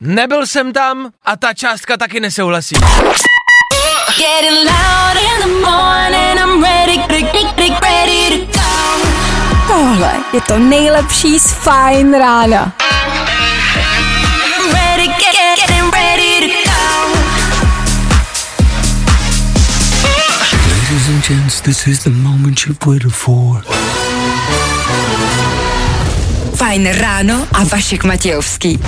Nebyl jsem tam a ta částka taky nesouhlasí. Tohle je to nejlepší z Fine rána. Ladies and gents, this is the moment you've waited for. Fajn ráno a Vašek Matějovský.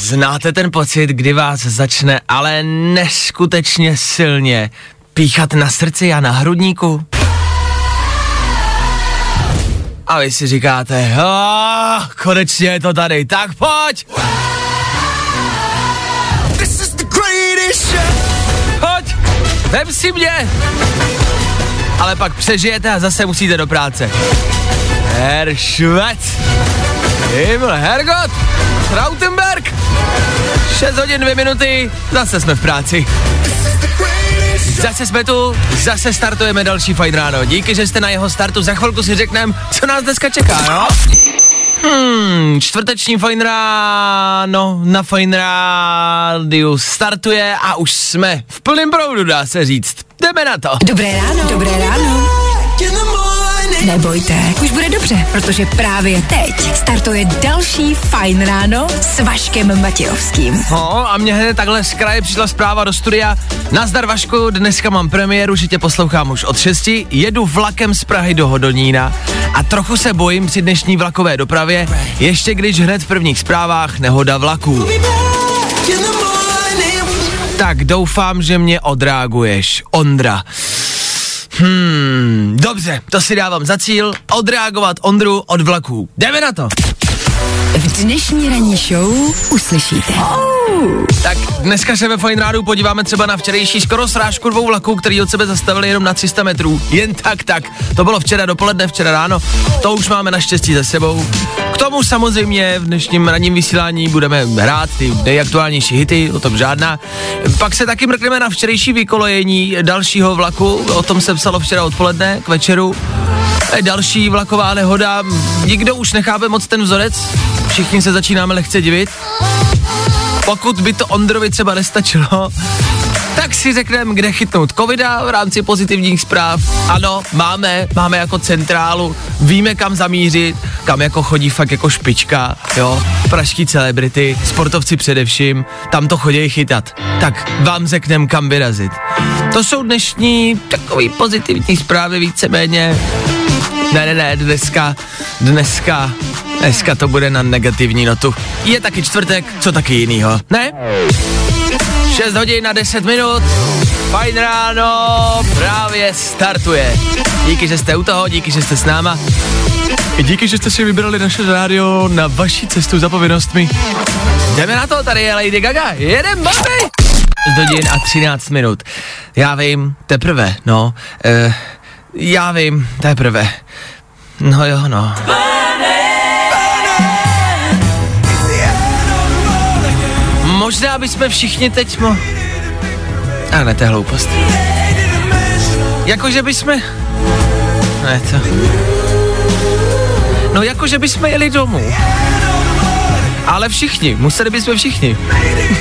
Znáte ten pocit, kdy vás začne ale neskutečně silně píchat na srdci a na hrudníku? A vy si říkáte, oh, konečně je to tady, tak pojď! Pojď, vem si mě! Ale pak přežijete a zase musíte do práce. Herr Švec! Himmel, Hergot! Trautenberg! 6 hodin 2 minuty, zase jsme v práci. Zase jsme tu, zase startujeme další fajn ráno. Díky, že jste na jeho startu, za chvilku si řekneme, co nás dneska čeká, jo? Hmm, čtvrteční fajn ráno na fajn rádiu startuje a už jsme v plném proudu, dá se říct. Jdeme na to. Dobré ráno. Dobré ráno. Nebojte, už bude dobře, protože právě teď startuje další Fajn ráno s Vaškem Matějovským. No a mě hned takhle z kraje přišla zpráva do studia. Nazdar Vašku, dneska mám premiéru, že tě poslouchám už od 6. Jedu vlakem z Prahy do Hodonína a trochu se bojím při dnešní vlakové dopravě, ještě když hned v prvních zprávách nehoda vlaků. Tak doufám, že mě odreaguješ, Ondra. Hmm, dobře, to si dávám za cíl, odreagovat Ondru od vlaků. Jdeme na to. Dnešní ranní show uslyšíte. Tak dneska se ve Fine Rádu podíváme třeba na včerejší skoro srážku dvou vlaků, který od sebe zastavili jenom na 300 metrů. Jen tak, tak. To bylo včera dopoledne, včera ráno. To už máme naštěstí za sebou. K tomu samozřejmě v dnešním ranním vysílání budeme hrát ty nejaktuálnější hity, o tom žádná. Pak se taky mrkneme na včerejší vykolojení dalšího vlaku, o tom se psalo včera odpoledne k večeru. Další vlaková nehoda, nikdo už nechápe moc ten vzorec, všichni se začínáme lehce divit. Pokud by to Ondrovi třeba nestačilo, tak si řekneme, kde chytnout covida v rámci pozitivních zpráv. Ano, máme, máme jako centrálu, víme kam zamířit, kam jako chodí fakt jako špička, jo, pražský celebrity, sportovci především, tam to chodí chytat. Tak vám řekneme, kam vyrazit. To jsou dnešní takový pozitivní zprávy víceméně. Ne, ne, ne, dneska, dneska, dneska to bude na negativní notu. Je taky čtvrtek, co taky jinýho, ne? 6 hodin na 10 minut, fajn ráno, právě startuje. Díky, že jste u toho, díky, že jste s náma. Díky, že jste si vybrali naše rádio na vaši cestu za povinnostmi. Jdeme na to, tady je Lady Gaga, jedem babi! Z hodin a 13 minut. Já vím, teprve, no. Uh, já vím, teprve. No jo, no. Možná bychom všichni teď mo... A ne, to je hloupost. Jakože bychom... Ne, to... No jakože bychom jeli domů. Ale všichni, museli bychom všichni.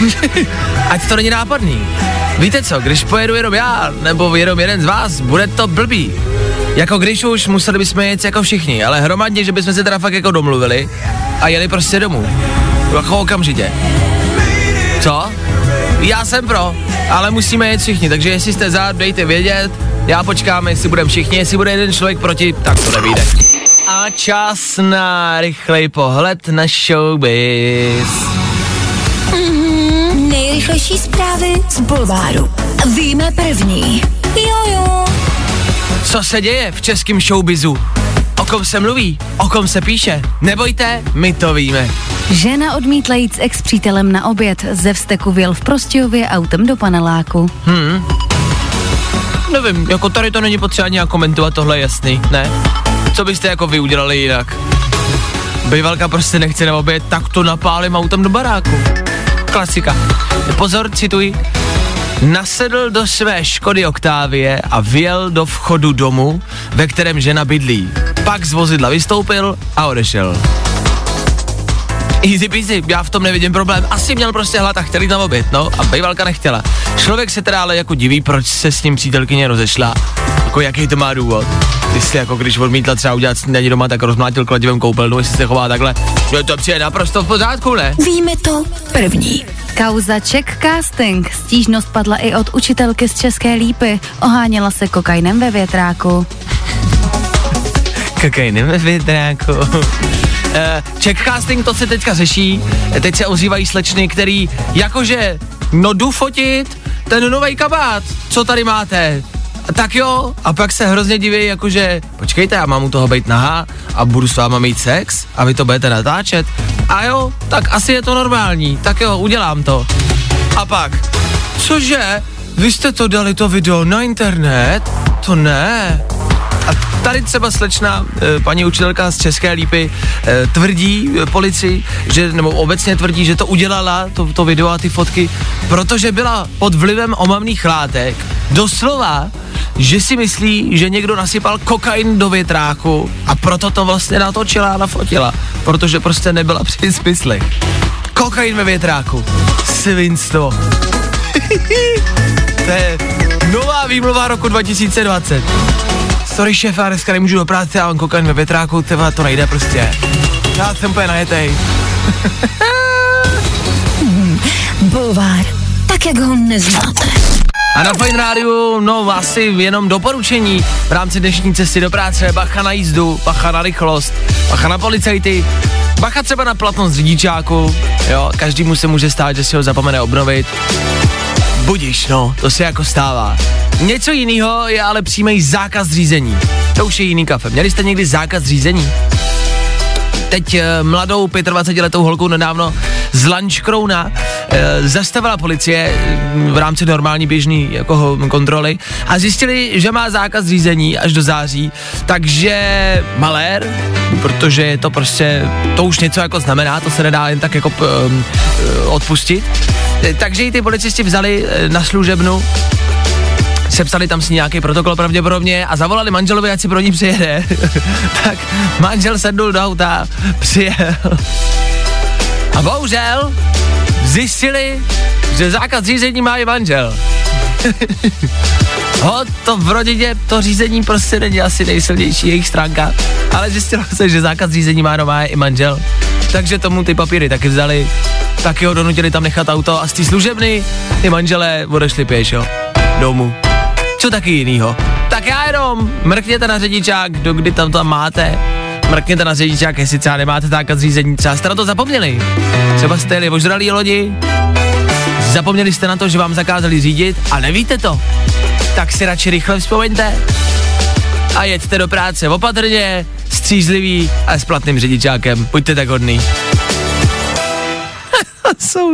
Ať to není nápadný. Víte co, když pojedu jenom já, nebo jenom jeden z vás, bude to blbý. Jako když už museli bychom jet jako všichni, ale hromadně, že bychom se teda fakt jako domluvili a jeli prostě domů. Jako okamžitě. Co? Já jsem pro, ale musíme jet všichni, takže jestli jste za, dejte vědět, já počkám, jestli budeme všichni, jestli bude jeden člověk proti, tak to nevíde. A čas na rychlej pohled na showbiz. Nejrychlejší zprávy z Bulváru. Víme první. Jo, jo. Co se děje v českém showbizu? O kom se mluví? O kom se píše? Nebojte, my to víme. Žena odmítla jít s ex-přítelem na oběd. Ze vzteku věl v Prostějově autem do paneláku. Nevím, jako tady to není potřeba nějak komentovat, tohle je jasný, ne? Co byste jako vy udělali jinak? Bývalka prostě nechce na oběd, tak to napálím autem do baráku. Klasika. Pozor, cituji. Nasedl do své Škody Oktávie a vjel do vchodu domu, ve kterém žena bydlí. Pak z vozidla vystoupil a odešel. Easy peasy, já v tom nevidím problém. Asi měl prostě hlad a chtěli tam obět, no a bejvalka nechtěla. Člověk se teda ale jako diví, proč se s ním přítelkyně rozešla. Jako jaký to má důvod? Jestli jako když odmítla třeba udělat snídaní doma, tak rozmlátil kladivem koupelnu, jestli se chová takhle. No to přijde naprosto v pořádku, ne? Víme to první. Kauza Czech Casting. Stížnost padla i od učitelky z České lípy. Oháněla se kokainem ve větráku. Kokainem ve větráku. Uh, check casting to se teďka řeší, teď se ozývají slečny, který jakože, no jdu fotit ten nový kabát, co tady máte, tak jo, a pak se hrozně diví, jakože, počkejte, já mám u toho být nahá a budu s váma mít sex a vy to budete natáčet. A jo, tak asi je to normální, tak jo, udělám to. A pak, cože, vy jste to dali to video na internet? To ne. A tady třeba slečna, e, paní učitelka z České lípy, e, tvrdí e, policii, že, nebo obecně tvrdí, že to udělala, to, to video a ty fotky, protože byla pod vlivem omamných látek. Doslova, že si myslí, že někdo nasypal kokain do větráku a proto to vlastně natočila a nafotila, protože prostě nebyla při smyslech. Kokain ve větráku. Svinstvo. to je nová výmluva roku 2020 sorry šéfe, dneska nemůžu do práce, já mám kokain ve větráku, teba, to nejde prostě. Já jsem úplně najetej. Bulvár, tak jak ho neznáte. A na Fine Rádiu, no asi jenom doporučení v rámci dnešní cesty do práce, bacha na jízdu, bacha na rychlost, bacha na policajty, bacha třeba na platnost řidičáku, jo, každému se může stát, že si ho zapomene obnovit. Budíš, no, to se jako stává. Něco jiného je ale přímý zákaz řízení. To už je jiný kafe. Měli jste někdy zákaz řízení? Teď uh, mladou 25-letou holku nedávno z Lančkrouna uh, zastavila policie uh, v rámci normální běžný jako kontroly a zjistili, že má zákaz řízení až do září, takže malér, protože je to prostě, to už něco jako znamená, to se nedá jen tak jako uh, odpustit. Takže ji ty policisti vzali na služebnu sepsali tam si nějaký protokol pravděpodobně a zavolali manželovi, ať si pro ní přijede. tak manžel sednul do auta, přijel. A bohužel zjistili, že zákaz řízení má i manžel. Ho, to v rodině, to řízení prostě není asi nejsilnější jejich stránka, ale zjistilo se, že zákaz řízení má doma i manžel. Takže tomu ty papíry taky vzali, taky ho donutili tam nechat auto a z té služebny ty manželé odešli pěšo domů co taky jinýho. Tak já jenom, mrkněte na řidičák, kdo kdy tam tam máte, mrkněte na řidičák, jestli třeba nemáte zákaz řízení, třeba jste na to zapomněli. Třeba jste jeli ožralí lodi, zapomněli jste na to, že vám zakázali řídit a nevíte to. Tak si radši rychle vzpomeňte a jeďte do práce opatrně, střízlivý a s platným řidičákem. Buďte tak hodný. Jsou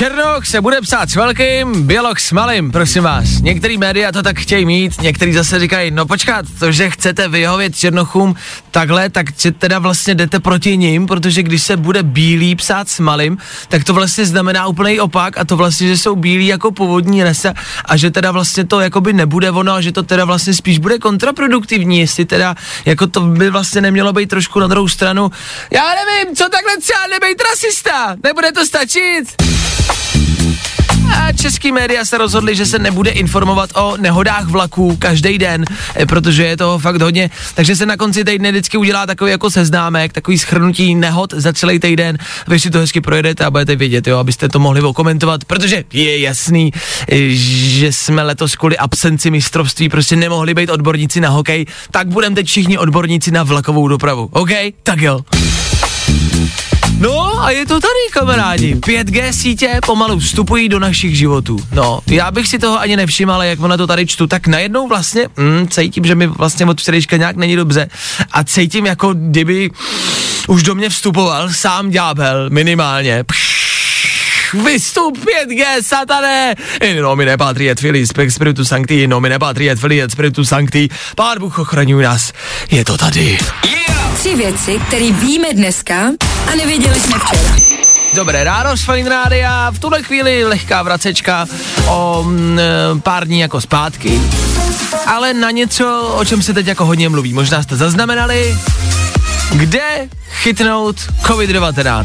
Černoch se bude psát s velkým, běloch s malým, prosím vás. Některý média to tak chtějí mít, některý zase říkají, no počkat, to, že chcete vyhovět Černochům takhle, tak teda vlastně jdete proti ním, protože když se bude bílý psát s malým, tak to vlastně znamená úplný opak a to vlastně, že jsou bílí jako původní resa a že teda vlastně to jakoby nebude ono a že to teda vlastně spíš bude kontraproduktivní, jestli teda jako to by vlastně nemělo být trošku na druhou stranu. Já nevím, co takhle třeba nebejt rasista, nebude to stačit? A český média se rozhodli, že se nebude informovat o nehodách vlaků každý den, eh, protože je toho fakt hodně. Takže se na konci týdne vždycky udělá takový jako seznámek, takový schrnutí nehod za celý týden. Vy si to hezky projedete a budete vědět, jo, abyste to mohli okomentovat, protože je jasný, eh, že jsme letos kvůli absenci mistrovství prostě nemohli být odborníci na hokej, tak budeme teď všichni odborníci na vlakovou dopravu. OK? Tak jo. No a je to tady, kamarádi. 5G sítě pomalu vstupují do našich životů. No, já bych si toho ani nevšiml, ale jak na to tady čtu, tak najednou vlastně mm, cítím, že mi vlastně od včerejška nějak není dobře a cítím jako kdyby už do mě vstupoval sám ďábel minimálně. Pš, vystup 5G, satané! In nomine patri et filii spiritu sancti, in nomine patri et filii et spiritu sancti. Pán Bůh ochraňuj nás. Je to tady. Yeah! Tři věci, které víme dneska a nevěděli jsme včera. Dobré ráno z Fine Rádia, v tuhle chvíli lehká vracečka o mm, pár dní jako zpátky. ale na něco, o čem se teď jako hodně mluví. Možná jste zaznamenali, kde chytnout COVID-19.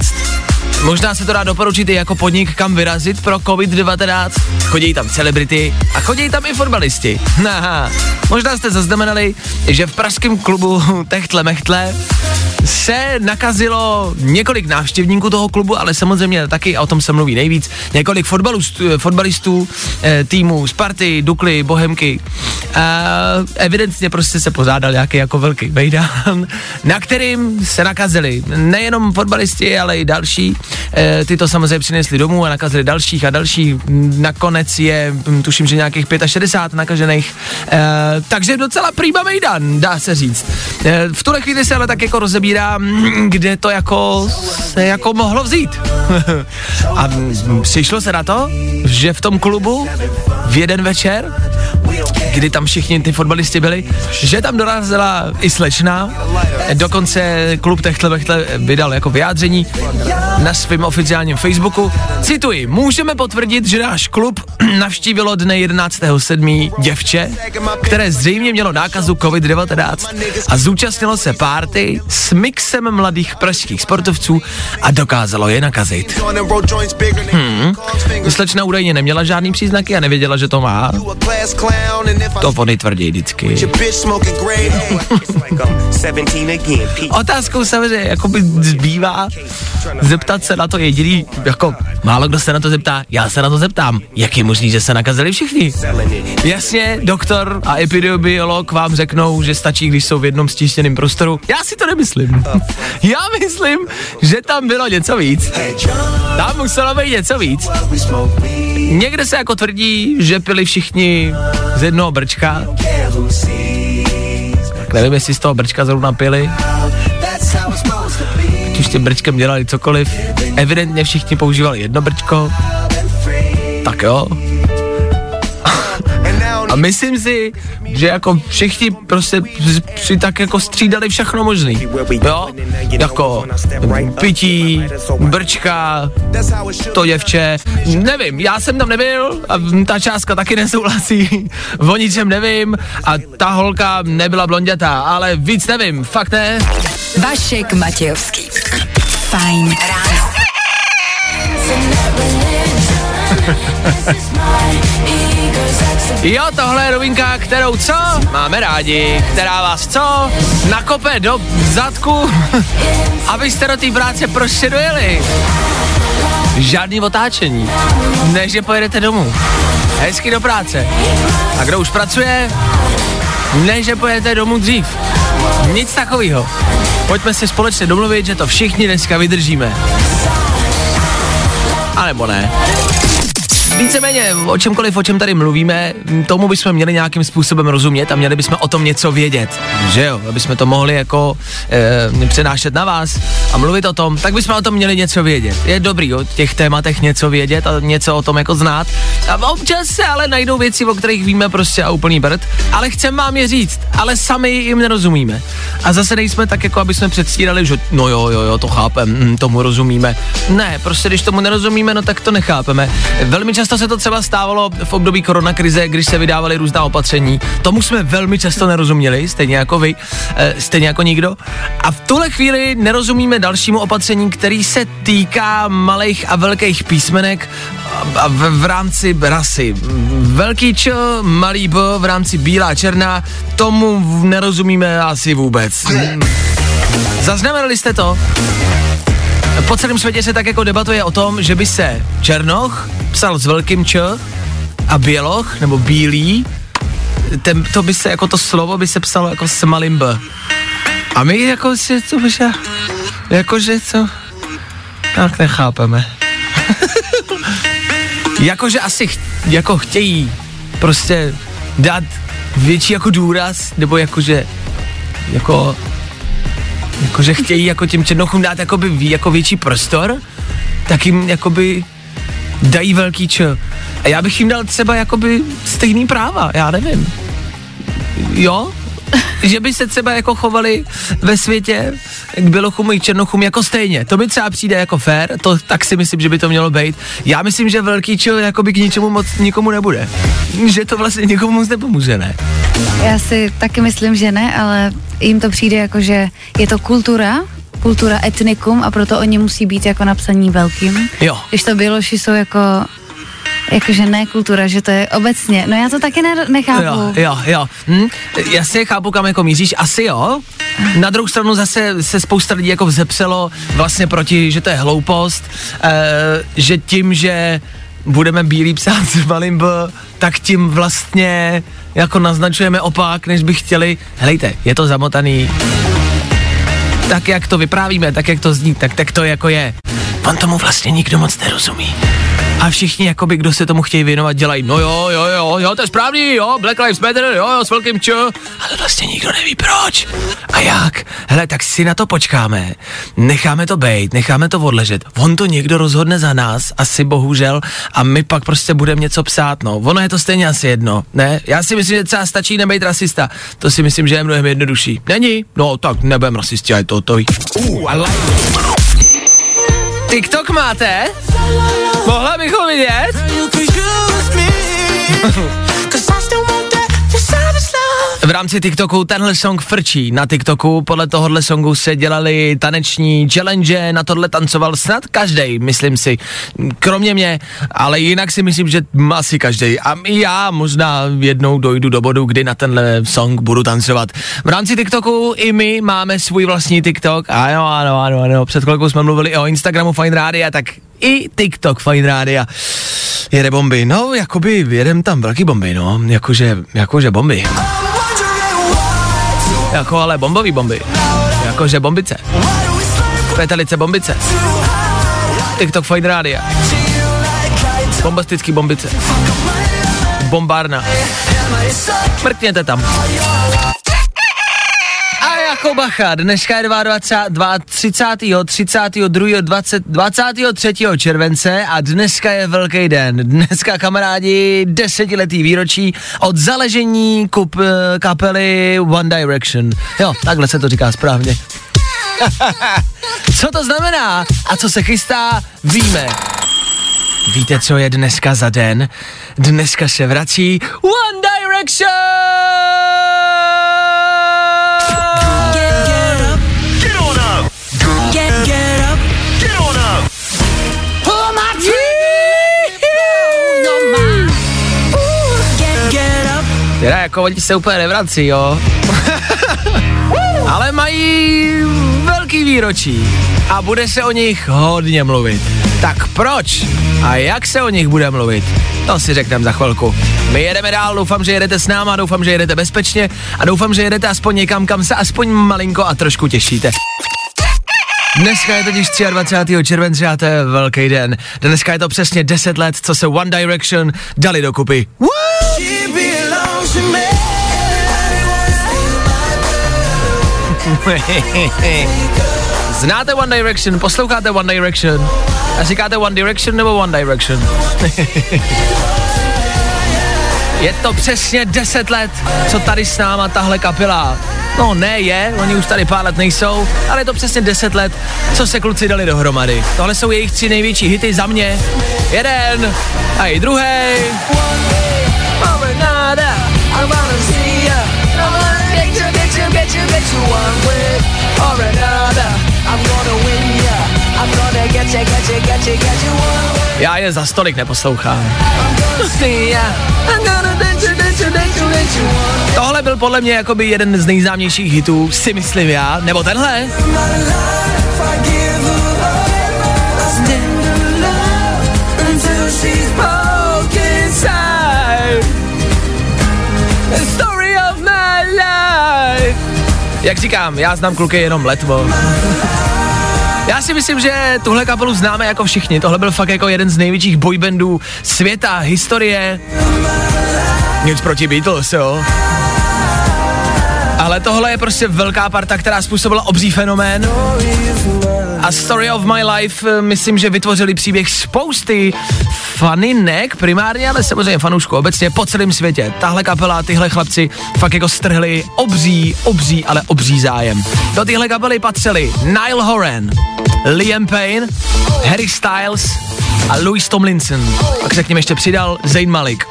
Možná se to dá doporučit i jako podnik, kam vyrazit pro COVID-19. Chodí tam celebrity a chodí tam i fotbalisti. Aha. Možná jste zaznamenali, že v pražském klubu Techtle Mechtle se nakazilo několik návštěvníků toho klubu, ale samozřejmě taky, o tom se mluví nejvíc, několik fotbalistů, fotbalistů eh, týmu Sparty, Dukly, Bohemky. Evidentně prostě se pozádal nějaký jako velký vejdán, na kterým se nakazili nejenom fotbalisti, ale i další. E, ty to samozřejmě přinesli domů a nakazili dalších a dalších. Nakonec je, hm, tuším, že nějakých 65 nakažených. E, takže docela prýma mejdan, dá se říct. V tuhle chvíli se ale tak jako rozebírá, hm, kde to jako se jako mohlo vzít. a přišlo se na to, že v tom klubu v jeden večer kdy tam všichni ty fotbalisti byli, že tam dorazila i slečna, dokonce klub Techtle Bechtle vydal jako vyjádření na svém oficiálním Facebooku. Cituji, můžeme potvrdit, že náš klub navštívilo dne 11.7. děvče, které zřejmě mělo nákazu COVID-19 a zúčastnilo se párty s mixem mladých pražských sportovců a dokázalo je nakazit. Hmm. Slečna údajně neměla žádný příznaky a nevěděla, že to má. To oni tvrdí vždycky. Otázkou samozřejmě jako by zbývá zeptat se na to jediný, jako málo kdo se na to zeptá, já se na to zeptám, jak je možný, že se nakazili všichni? Jasně, doktor a epidemiolog vám řeknou, že stačí, když jsou v jednom stíštěném prostoru. Já si to nemyslím. Já myslím, že tam bylo něco víc. Tam muselo být něco víc. Někde se jako tvrdí, že pili všichni z jednoho brčka. Tak nevím, jestli z toho brčka zrovna pili. Ať už tím brčkem dělali cokoliv. Evidentně všichni používali jedno brčko. Tak jo. A myslím si, že jako všichni prostě si tak jako střídali všechno možný. Jo? Jako pití, brčka, to děvče. Nevím, já jsem tam nebyl a ta částka taky nesouhlasí. O ničem nevím a ta holka nebyla blondětá, ale víc nevím, fakt ne. Vašek Matějovský. Fajn ráno. Jo, tohle je rovinka, kterou co? Máme rádi, která vás co? Nakope do zadku, abyste do té práce prostě dojeli. Žádný otáčení, než že pojedete domů. Hezky do práce. A kdo už pracuje, než že pojedete domů dřív. Nic takového. Pojďme si společně domluvit, že to všichni dneska vydržíme. A nebo ne. Víceméně o čemkoliv, o čem tady mluvíme, tomu bychom měli nějakým způsobem rozumět a měli bychom o tom něco vědět, že jo, aby jsme to mohli jako e, přenášet na vás a mluvit o tom, tak bychom o tom měli něco vědět. Je dobrý o těch tématech něco vědět a něco o tom jako znát. A občas se ale najdou věci, o kterých víme prostě a úplný brd, ale chceme vám je říct, ale sami jim nerozumíme. A zase nejsme tak jako, aby jsme předstírali, že no jo, jo, jo, to chápem, mm, tomu rozumíme. Ne, prostě když tomu nerozumíme, no tak to nechápeme. Velmi často často se to třeba stávalo v období koronakrize, když se vydávaly různá opatření. Tomu jsme velmi často nerozuměli, stejně jako vy, e, stejně jako nikdo. A v tuhle chvíli nerozumíme dalšímu opatření, který se týká malých a velkých písmenek a v, v rámci rasy. Velký Č, malý B v rámci bílá černá, tomu nerozumíme asi vůbec. Zaznamenali jste to? Po celém světě se tak jako debatuje o tom, že by se Černoch psal s velkým Č a Běloch, nebo Bílý, ten, to by se, jako to slovo by se psalo jako s malým B. A my jako si to že, jakože co, tak nechápeme. jakože asi ch, jako chtějí prostě dát větší jako důraz, nebo jakože jako jakože chtějí jako těm černochům dát jakoby jako větší prostor, tak jim jakoby dají velký č. A já bych jim dal třeba jakoby stejný práva, já nevím. Jo? že by se třeba jako chovali ve světě k bělochům i černochům jako stejně. To mi třeba přijde jako fér, to tak si myslím, že by to mělo být. Já myslím, že velký čo jako by k ničemu moc nikomu nebude. Že to vlastně nikomu moc nepomůže, ne? Já si taky myslím, že ne, ale jim to přijde jako, že je to kultura, kultura etnikum a proto oni musí být jako napsaní velkým. Jo. Když to běloši jsou jako Jakože ne kultura, že to je obecně. No já to taky ne, nechápu. Jo, jo, jo. Hm? Já si chápu, kam jako míříš, asi jo. Na druhou stranu zase se spousta lidí jako vzepřelo vlastně proti, že to je hloupost, e, že tím, že budeme bílý psát s malým B, tak tím vlastně jako naznačujeme opak, než by chtěli. Helejte, je to zamotaný. Tak jak to vyprávíme, tak jak to zní, tak, tak to jako je. On tomu vlastně nikdo moc nerozumí a všichni, jakoby, kdo se tomu chtějí věnovat, dělají, no jo, jo, jo, jo, to je správný, jo, Black Lives Matter, jo, jo, s velkým čo, ale vlastně nikdo neví proč. A jak? Hele, tak si na to počkáme, necháme to bejt, necháme to odležet, on to někdo rozhodne za nás, asi bohužel, a my pak prostě budeme něco psát, no, ono je to stejně asi jedno, ne? Já si myslím, že třeba stačí nebejt rasista, to si myslím, že je mnohem jednodušší. Není? No, tak nebudem rasisti, a je to to. Uh, TikTok máte? Mohla bych ho vidět? V rámci TikToku tenhle song frčí. Na TikToku podle tohohle songu se dělali taneční challenge, na tohle tancoval snad každý, myslím si. Kromě mě, ale jinak si myslím, že asi každý. A já možná jednou dojdu do bodu, kdy na tenhle song budu tancovat. V rámci TikToku i my máme svůj vlastní TikTok. Ano, ano, ano, ano. Před chvilkou jsme mluvili o Instagramu Fine Radio, tak i TikTok Fine Radio jede bomby. No, jakoby jedem tam velký bomby, no. Jakože, jakože bomby. Jako ale bombový bomby. Jakože bombice. Petelice bombice. TikTok Fine Radio. Bombastický bombice. Bombárna. Mrkněte tam. Jako bacha, dneska je 22, 30. 32. 20, 23. července a dneska je velký den. Dneska kamarádi desetiletý výročí od zaležení kup, eh, kapely One Direction. Jo, takhle se to říká správně. co to znamená a co se chystá, víme. Víte, co je dneska za den? Dneska se vrací One Direction! Jako oni se úplně nevrací, jo. Ale mají velký výročí a bude se o nich hodně mluvit. Tak proč a jak se o nich bude mluvit? To si řekneme za chvilku. My jedeme dál, doufám, že jedete s náma, doufám, že jedete bezpečně a doufám, že jedete aspoň někam, kam se aspoň malinko a trošku těšíte. Dneska je totiž 23. července a to je velký den. Dneska je to přesně 10 let, co se One Direction dali dokupy. Woo! Znáte One Direction, posloucháte One Direction a říkáte One Direction nebo One Direction? je to přesně 10 let, co tady s náma tahle kapela. No ne je, oni už tady pár let nejsou, ale je to přesně 10 let, co se kluci dali dohromady. Tohle jsou jejich tři největší hity za mě. Jeden a i druhý. Já je za stolik neposlouchám. Tohle byl podle mě jakoby jeden z nejznámějších hitů, si myslím já, nebo tenhle. Jak říkám, já znám kluky jenom letmo. Já si myslím, že tuhle kapelu známe jako všichni. Tohle byl fakt jako jeden z největších boybandů světa, historie. Nic proti Beatles, jo. Ale tohle je prostě velká parta, která způsobila obří fenomén. A Story of My Life, eh, myslím, že vytvořili příběh spousty faninek primárně, ale samozřejmě fanoušků obecně po celém světě. Tahle kapela, tyhle chlapci fakt jako strhli obří, obří, ale obří zájem. Do téhle kapely patřili Nile Horan, Liam Payne, Harry Styles a Louis Tomlinson. Pak se k něm ještě přidal Zayn Malik,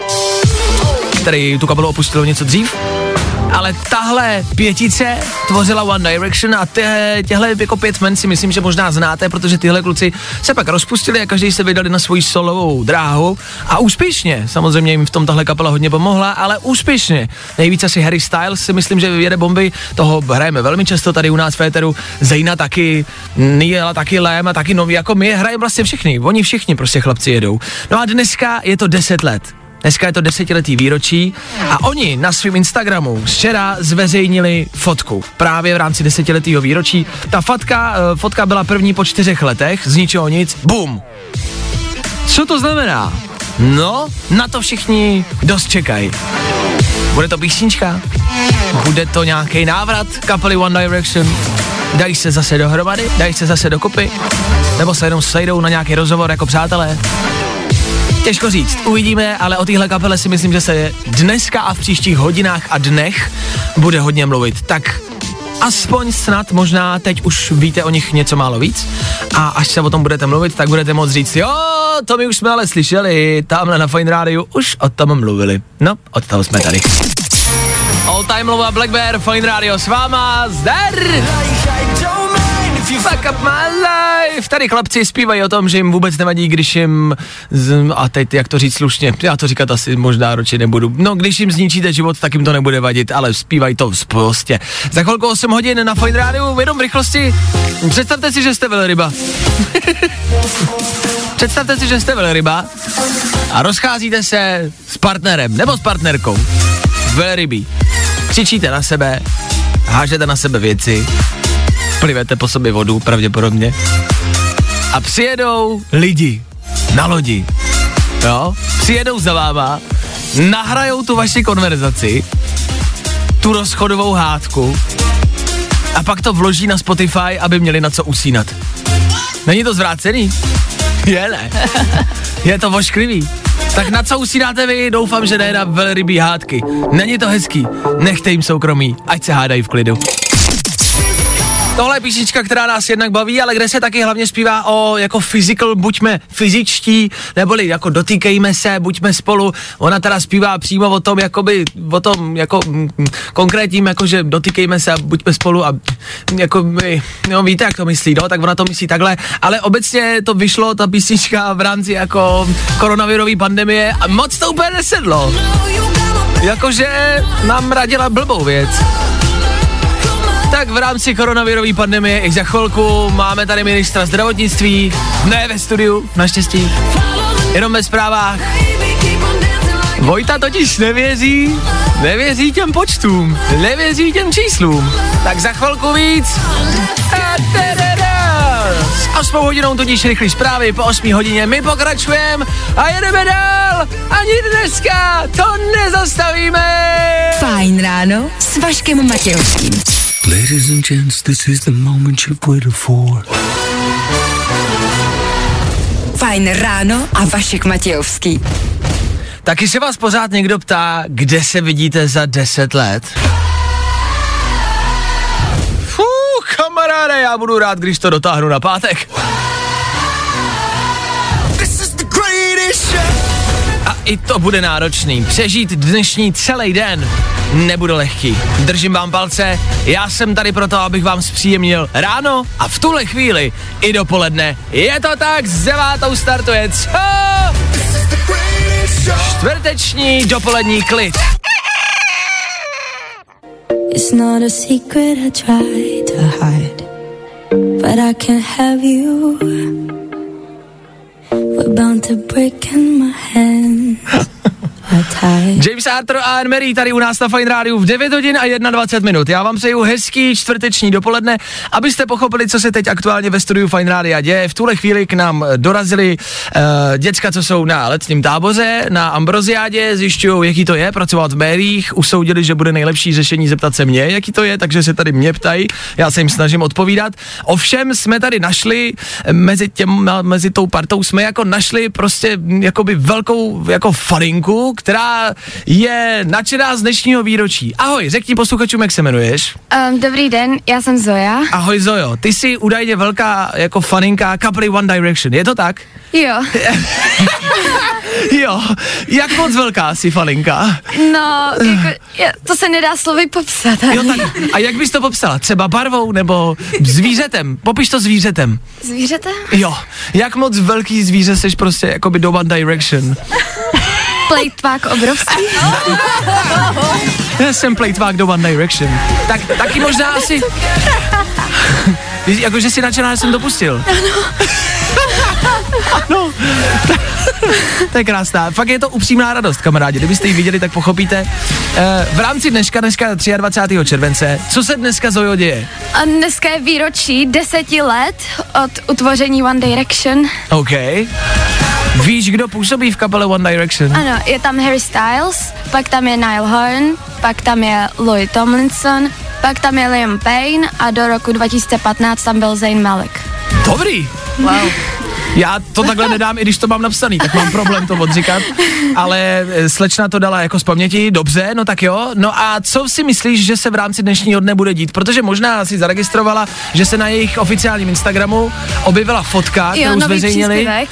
který tu kapelu opustil něco dřív ale tahle pětice tvořila One Direction a těhle jako pět men si myslím, že možná znáte, protože tyhle kluci se pak rozpustili a každý se vydali na svoji solovou dráhu a úspěšně. Samozřejmě jim v tom tahle kapela hodně pomohla, ale úspěšně. Nejvíce asi Harry Styles si myslím, že jede bomby, toho hrajeme velmi často tady u nás v Féteru, Zejna taky, Niela taky Lém a taky nový, jako my hrajeme vlastně všichni, oni všichni prostě chlapci jedou. No a dneska je to 10 let Dneska je to desetiletý výročí a oni na svém Instagramu včera zveřejnili fotku právě v rámci desetiletého výročí. Ta fotka, eh, fotka byla první po čtyřech letech, z ničeho nic, bum. Co to znamená? No, na to všichni dost čekají. Bude to písnička? Bude to nějaký návrat kapely One Direction? Dají se zase dohromady? Dají se zase dokopy? Nebo se jenom sejdou na nějaký rozhovor jako přátelé? Těžko říct, uvidíme, ale o téhle kapele si myslím, že se dneska a v příštích hodinách a dnech bude hodně mluvit. Tak aspoň snad možná teď už víte o nich něco málo víc a až se o tom budete mluvit, tak budete moct říct, jo, to my už jsme ale slyšeli, tamhle na Fine Radio už o tom mluvili. No, od toho jsme tady. All Time Love Black Bear, Fine Radio s váma, zdar! Fuck up my life. Tady chlapci zpívají o tom, že jim vůbec nevadí, když jim, z, a teď jak to říct slušně, já to říkat asi možná ročně nebudu. No, když jim zničíte život, tak jim to nebude vadit, ale zpívají to prostě. Za chvilku 8 hodin na Fine Radio, jenom v rychlosti. Představte si, že jste velryba. Představte si, že jste velryba a rozcházíte se s partnerem nebo s partnerkou. Velrybí. Křičíte na sebe, hážete na sebe věci, plivete po sobě vodu pravděpodobně. A přijedou lidi na lodi, jo, přijedou za váma, nahrajou tu vaši konverzaci, tu rozchodovou hádku a pak to vloží na Spotify, aby měli na co usínat. Není to zvrácený? Je ne. Je to vošklivý. Tak na co usínáte vy? Doufám, že ne na velrybí hádky. Není to hezký. Nechte jim soukromí, ať se hádají v klidu. Tohle je písnička, která nás jednak baví, ale kde se taky hlavně zpívá o jako physical, buďme fyzičtí, neboli jako dotýkejme se, buďme spolu. Ona teda zpívá přímo o tom, jakoby, o tom jako mm, konkrétním, jako že dotýkejme se a buďme spolu a jako my, no víte, jak to myslí, no, tak ona to myslí takhle, ale obecně to vyšlo, ta písnička v rámci jako koronavirové pandemie a moc to úplně nesedlo. Jakože nám radila blbou věc. Tak v rámci koronavirové pandemie i za chvilku máme tady ministra zdravotnictví, ne ve studiu, naštěstí, jenom ve zprávách. Vojta totiž nevěří, nevěří těm počtům, nevěří těm číslům. Tak za chvilku víc. S 8 hodinou totiž rychlý zprávy, po 8 hodině my pokračujeme a jedeme dál. Ani dneska to nezastavíme. Fajn ráno s Vaškem Matějovským. Ladies and gents, this is the moment you've waited for. Fajn ráno a Vašek Matějovský. Taky se vás pořád někdo ptá, kde se vidíte za 10 let? Fuh, kamaráde, já budu rád, když to dotáhnu na pátek. I to bude náročný. Přežít dnešní celý den nebude lehký. Držím vám palce, já jsem tady proto, abych vám zpříjemnil ráno a v tuhle chvíli i dopoledne. Je to tak, s devátou startuje co? Čtvrteční dopolední klid. It's not a secret I try to hide, but I can't have you. We're bound to break in my hands. James Arthur a Anne Marie tady u nás na Fine Rádiu v 9 hodin a 21 minut. Já vám přeju hezký čtvrteční dopoledne, abyste pochopili, co se teď aktuálně ve studiu Fine Rádia děje. V tuhle chvíli k nám dorazili uh, děcka, co jsou na letním táboře, na Ambroziádě, zjišťují, jaký to je pracovat v médiích, usoudili, že bude nejlepší řešení zeptat se mě, jaký to je, takže se tady mě ptají, já se jim snažím odpovídat. Ovšem jsme tady našli eh, mezi, těm, mezi tou partou, jsme jako našli prostě jakoby velkou jako falinku, která je nadšená z dnešního výročí. Ahoj, řekni posluchačům, jak se jmenuješ. Um, dobrý den, já jsem Zoja. Ahoj Zojo, ty jsi údajně velká jako faninka kapely One Direction, je to tak? Jo, Jo, jak moc velká jsi faninka? no, jako, je, to se nedá slovy popsat. Jo, tak, a jak bys to popsala? Třeba barvou nebo zvířetem? Popiš to zvířetem. Zvířete? Jo, jak moc velký zvíře jsi prostě jakoby do One Direction? Plejtvák obrovský. Já jsem plejtvák do One Direction. Tak, taky možná asi... Jakože si nadšená, že jsem to pustil. Ano. to je krásná. Fakt je to upřímná radost, kamarádi. Kdybyste ji viděli, tak pochopíte. E, v rámci dneška, dneška 23. července, co se dneska Zojo děje? A dneska je výročí deseti let od utvoření One Direction. OK. Víš, kdo působí v kapele One Direction? Ano, je tam Harry Styles, pak tam je Niall Horn, pak tam je Louis Tomlinson, pak tam je Liam Payne a do roku 2015 tam byl Zayn Malik. Dobrý. Wow. Já to takhle nedám, i když to mám napsaný, tak mám problém to odříkat, ale eh, slečna to dala jako z paměti, dobře, no tak jo. No a co si myslíš, že se v rámci dnešního dne bude dít? Protože možná si zaregistrovala, že se na jejich oficiálním Instagramu objevila fotka, kterou Jo, nový zveřejnili.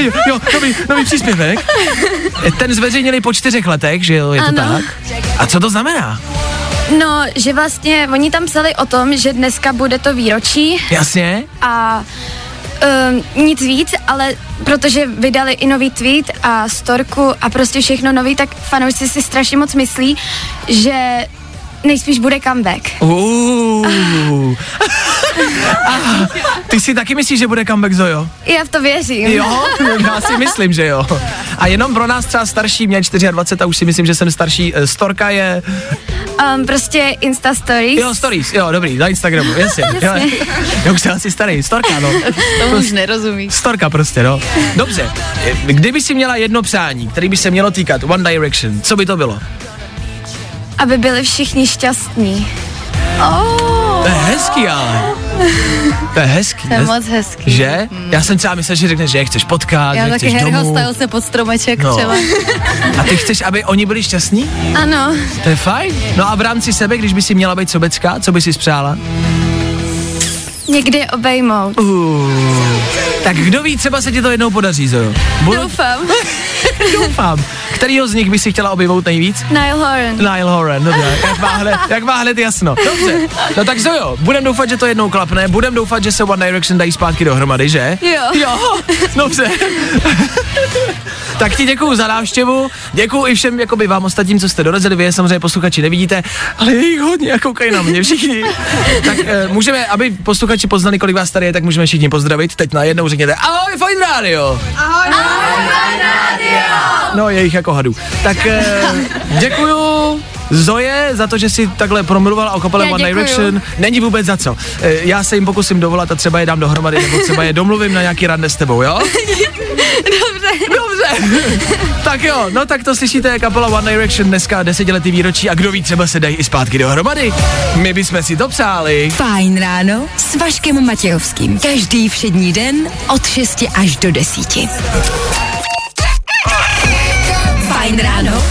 jo, jo, nový, nový příspěvek. Ten zveřejnili po čtyřech letech, že jo, je to Ano. tak? A co to znamená? No, že vlastně oni tam psali o tom, že dneska bude to výročí Jasně? a um, nic víc, ale protože vydali i nový tweet a storku a prostě všechno nový, tak fanoušci si strašně moc myslí, že nejspíš bude comeback. Uh. Ah, ty si taky myslíš, že bude comeback Zojo? Já v to věřím. Jo, já si myslím, že jo. A jenom pro nás třeba starší, mě je 24 a už si myslím, že jsem starší. eh, Storka je, Um, prostě Insta Stories. jo, stories, jo, dobrý, na Instagramu, jasně. Jo, já už jsem asi starý, Storka, no. To už nerozumíš. Storka prostě, no. Dobře, kdyby si měla jedno přání, který by se mělo týkat One Direction, co by to bylo? Aby byli všichni šťastní. To je hezký, ale. To je hezký. To je moc hezký. Že? Já jsem třeba myslel, že řekneš, že je chceš potkat, Já že taky chceš domů. Stylese pod stromeček No. třeba. A ty chceš, aby oni byli šťastní? Ano, To je fajn. No a v rámci sebe, když by si měla být sobecká, co by si spřála? někdy obejmout. Uh, tak kdo ví, třeba se ti to jednou podaří, Zojo. Budu, Doufám. doufám. Kterýho z nich by si chtěla objevit nejvíc? Niall Horan. Niall Horan, dobře, jak má hned, jak má hned jasno. Dobře, no tak Zojo, budem doufat, že to jednou klapne, budem doufat, že se One Direction dají zpátky dohromady, že? Jo. Jo, dobře. tak ti děkuju za návštěvu, děkuju i všem jakoby vám ostatním, co jste dorazili, vy je samozřejmě posluchači nevidíte, ale je jich hodně a koukají na mě všichni. tak e, můžeme, aby posluchači poznali, kolik vás tady je, tak můžeme všichni pozdravit. Teď najednou řekněte ahoj, Fine Radio. Ahoj, ahoj, Fine Radio. No, je jich jako hadů. Tak e, děkuju. Zoje za to, že si takhle promluvala o kapele Já One děkuju. Direction. Není vůbec za co. E, já se jim pokusím dovolat a třeba je dám dohromady, nebo třeba je domluvím na nějaký rande s tebou, jo? Dobře. Dobře. tak jo, no tak to slyšíte, kapela One Direction dneska desetiletý výročí a kdo ví, třeba se dají i zpátky dohromady. My bychom si to přáli. Fajn ráno s Vaškem Matějovským. Každý všední den od 6 až do 10. Fajn ráno.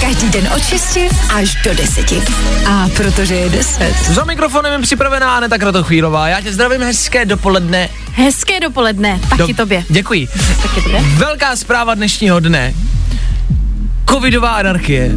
Každý den od 6 až do 10. A protože je 10. Za mikrofonem je připravená Aneta Kratochvílová. Já tě zdravím, hezké dopoledne. Hezké dopoledne, taky Do- tobě. Děkuji. Taky tobě. Velká zpráva dnešního dne. Covidová anarchie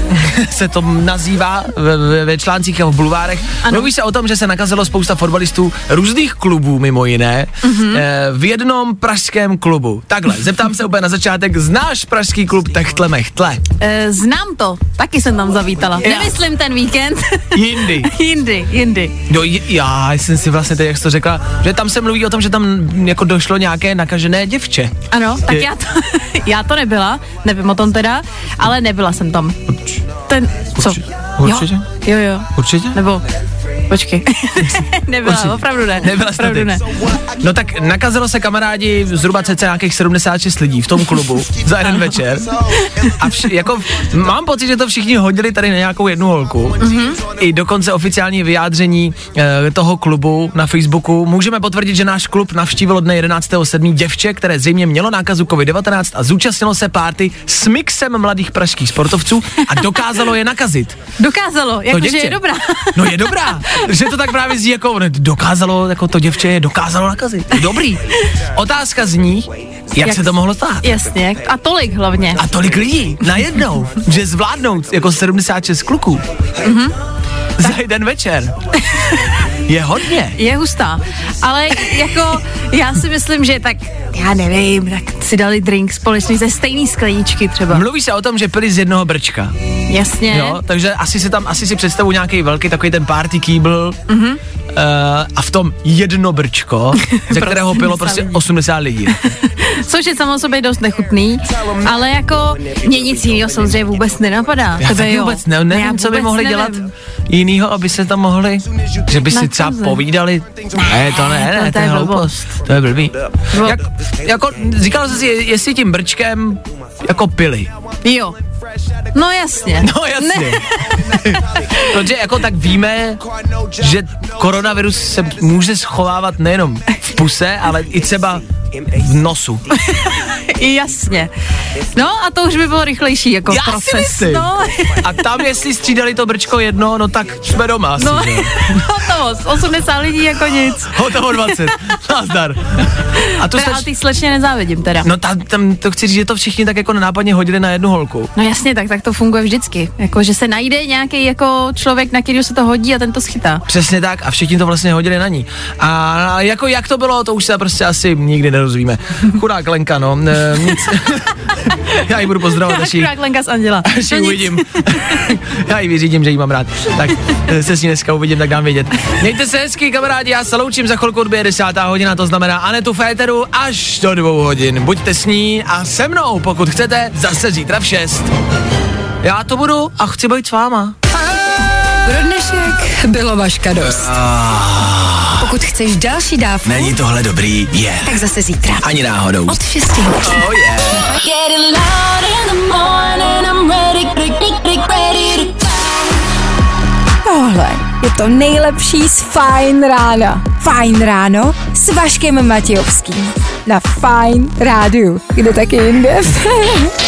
se to nazývá ve, ve, ve článcích a v bulvárech. Ano. Mluví se o tom, že se nakazilo spousta fotbalistů různých klubů, mimo jiné, mm-hmm. v jednom pražském klubu. Takhle, zeptám se úplně na začátek, znáš pražský klub Techtle Mechtle? E, znám to, taky jsem tam zavítala. Já. Nemyslím ten víkend. Jindy. jindy, jindy. No já jsem si vlastně teď, jak jsi to řekla, že tam se mluví o tom, že tam jako došlo nějaké nakažené děvče. Ano, tak je... já to, já to nebyla, nevím o tom teda, ale nebyla jsem tam. Ten, co? Určitě. Určitě? Jo, jo. Určitě? Nebo Počkej. Nebyla, Určitě. opravdu ne. Nebyla opravdu ne. No tak nakazilo se kamarádi zhruba cca nějakých 76 lidí v tom klubu za jeden večer. A vš- jako mám pocit, že to všichni hodili tady na nějakou jednu holku. Mm-hmm. I dokonce oficiální vyjádření e, toho klubu na Facebooku. Můžeme potvrdit, že náš klub navštívilo dne 11.7. děvče, které zřejmě mělo nákazu COVID-19 a zúčastnilo se párty s mixem mladých pražských sportovců a dokázalo je nakazit. Dokázalo, jakože je dobrá. No je dobrá že to tak právě zní jako, dokázalo, jako to děvče dokázalo nakazit. Dobrý. Otázka zní, jak, jak se to mohlo stát? Jasně, a tolik hlavně. A tolik lidí, najednou, že zvládnout jako 76 kluků. Mm-hmm. Za jeden večer. Je hodně. Je hustá. Ale jako, já si myslím, že tak, já nevím, tak si dali drink společně ze stejné skleničky třeba. Mluví se o tom, že pili z jednoho brčka. Jasně. Jo, takže asi si tam, asi si představu nějaký velký takový ten party kýbl. Mm-hmm. Uh, a v tom jedno brčko, ze kterého pilo prostě 80 lidí. Což je samo sobě dost nechutný, ale jako mě nic jiného samozřejmě vůbec nenapadá. Já Tebe jo. vůbec ne, nevím, co by mohli nevím. dělat jinýho, aby se tam mohli, že by si třeba povídali. Ne, to ne, ne, to, to je hloupost. To je blbý. Jak, jako, říkal jsi si, jestli tím brčkem jako pili. Jo. No jasně. No jasně. Protože jako tak víme, že koronavirus se může schovávat nejenom v puse, ale i třeba v nosu. Jasně. No a to už by bylo rychlejší jako Já proces. Si no. a tam, jestli střídali to brčko jedno, no tak jsme doma asi, No, hotovo, 80 lidí jako nic. Hotovo 20, nazdar. A to teda, sleč... ty slečně nezávidím teda. No tam, tam to chci říct, že to všichni tak jako nápadně hodili na jednu holku. No jasně, tak, tak to funguje vždycky. Jako, že se najde nějaký jako člověk, na který se to hodí a ten to schytá. Přesně tak a všichni to vlastně hodili na ní. A jako jak to bylo, to už se prostě asi nikdy nerozvíme. Chudák Lenka, no, e, nic. Já ji budu pozdravovat, až ji... Lenka z Anděla. Až ji no uvidím. Já ji vyřídím, že ji mám rád. Tak e, se s ní dneska uvidím, tak dám vědět. Mějte se hezky, kamarádi, já se loučím za chvilku odbije desátá hodina, to znamená Anetu Féteru až do dvou hodin. Buďte s ní a se mnou, pokud chcete, zase zítra v 6. Já to budu a chci být s váma. Pro dnešek bylo vaška dost. Pokud chceš další dávku, není tohle dobrý, je. Yeah. Tak zase zítra. Ani náhodou. Od 6 hodin. Oh yeah. Tohle je to nejlepší z Fine rána. Fine ráno s Vaškem Matějovským. Na Fine rádiu. Kde taky jinde?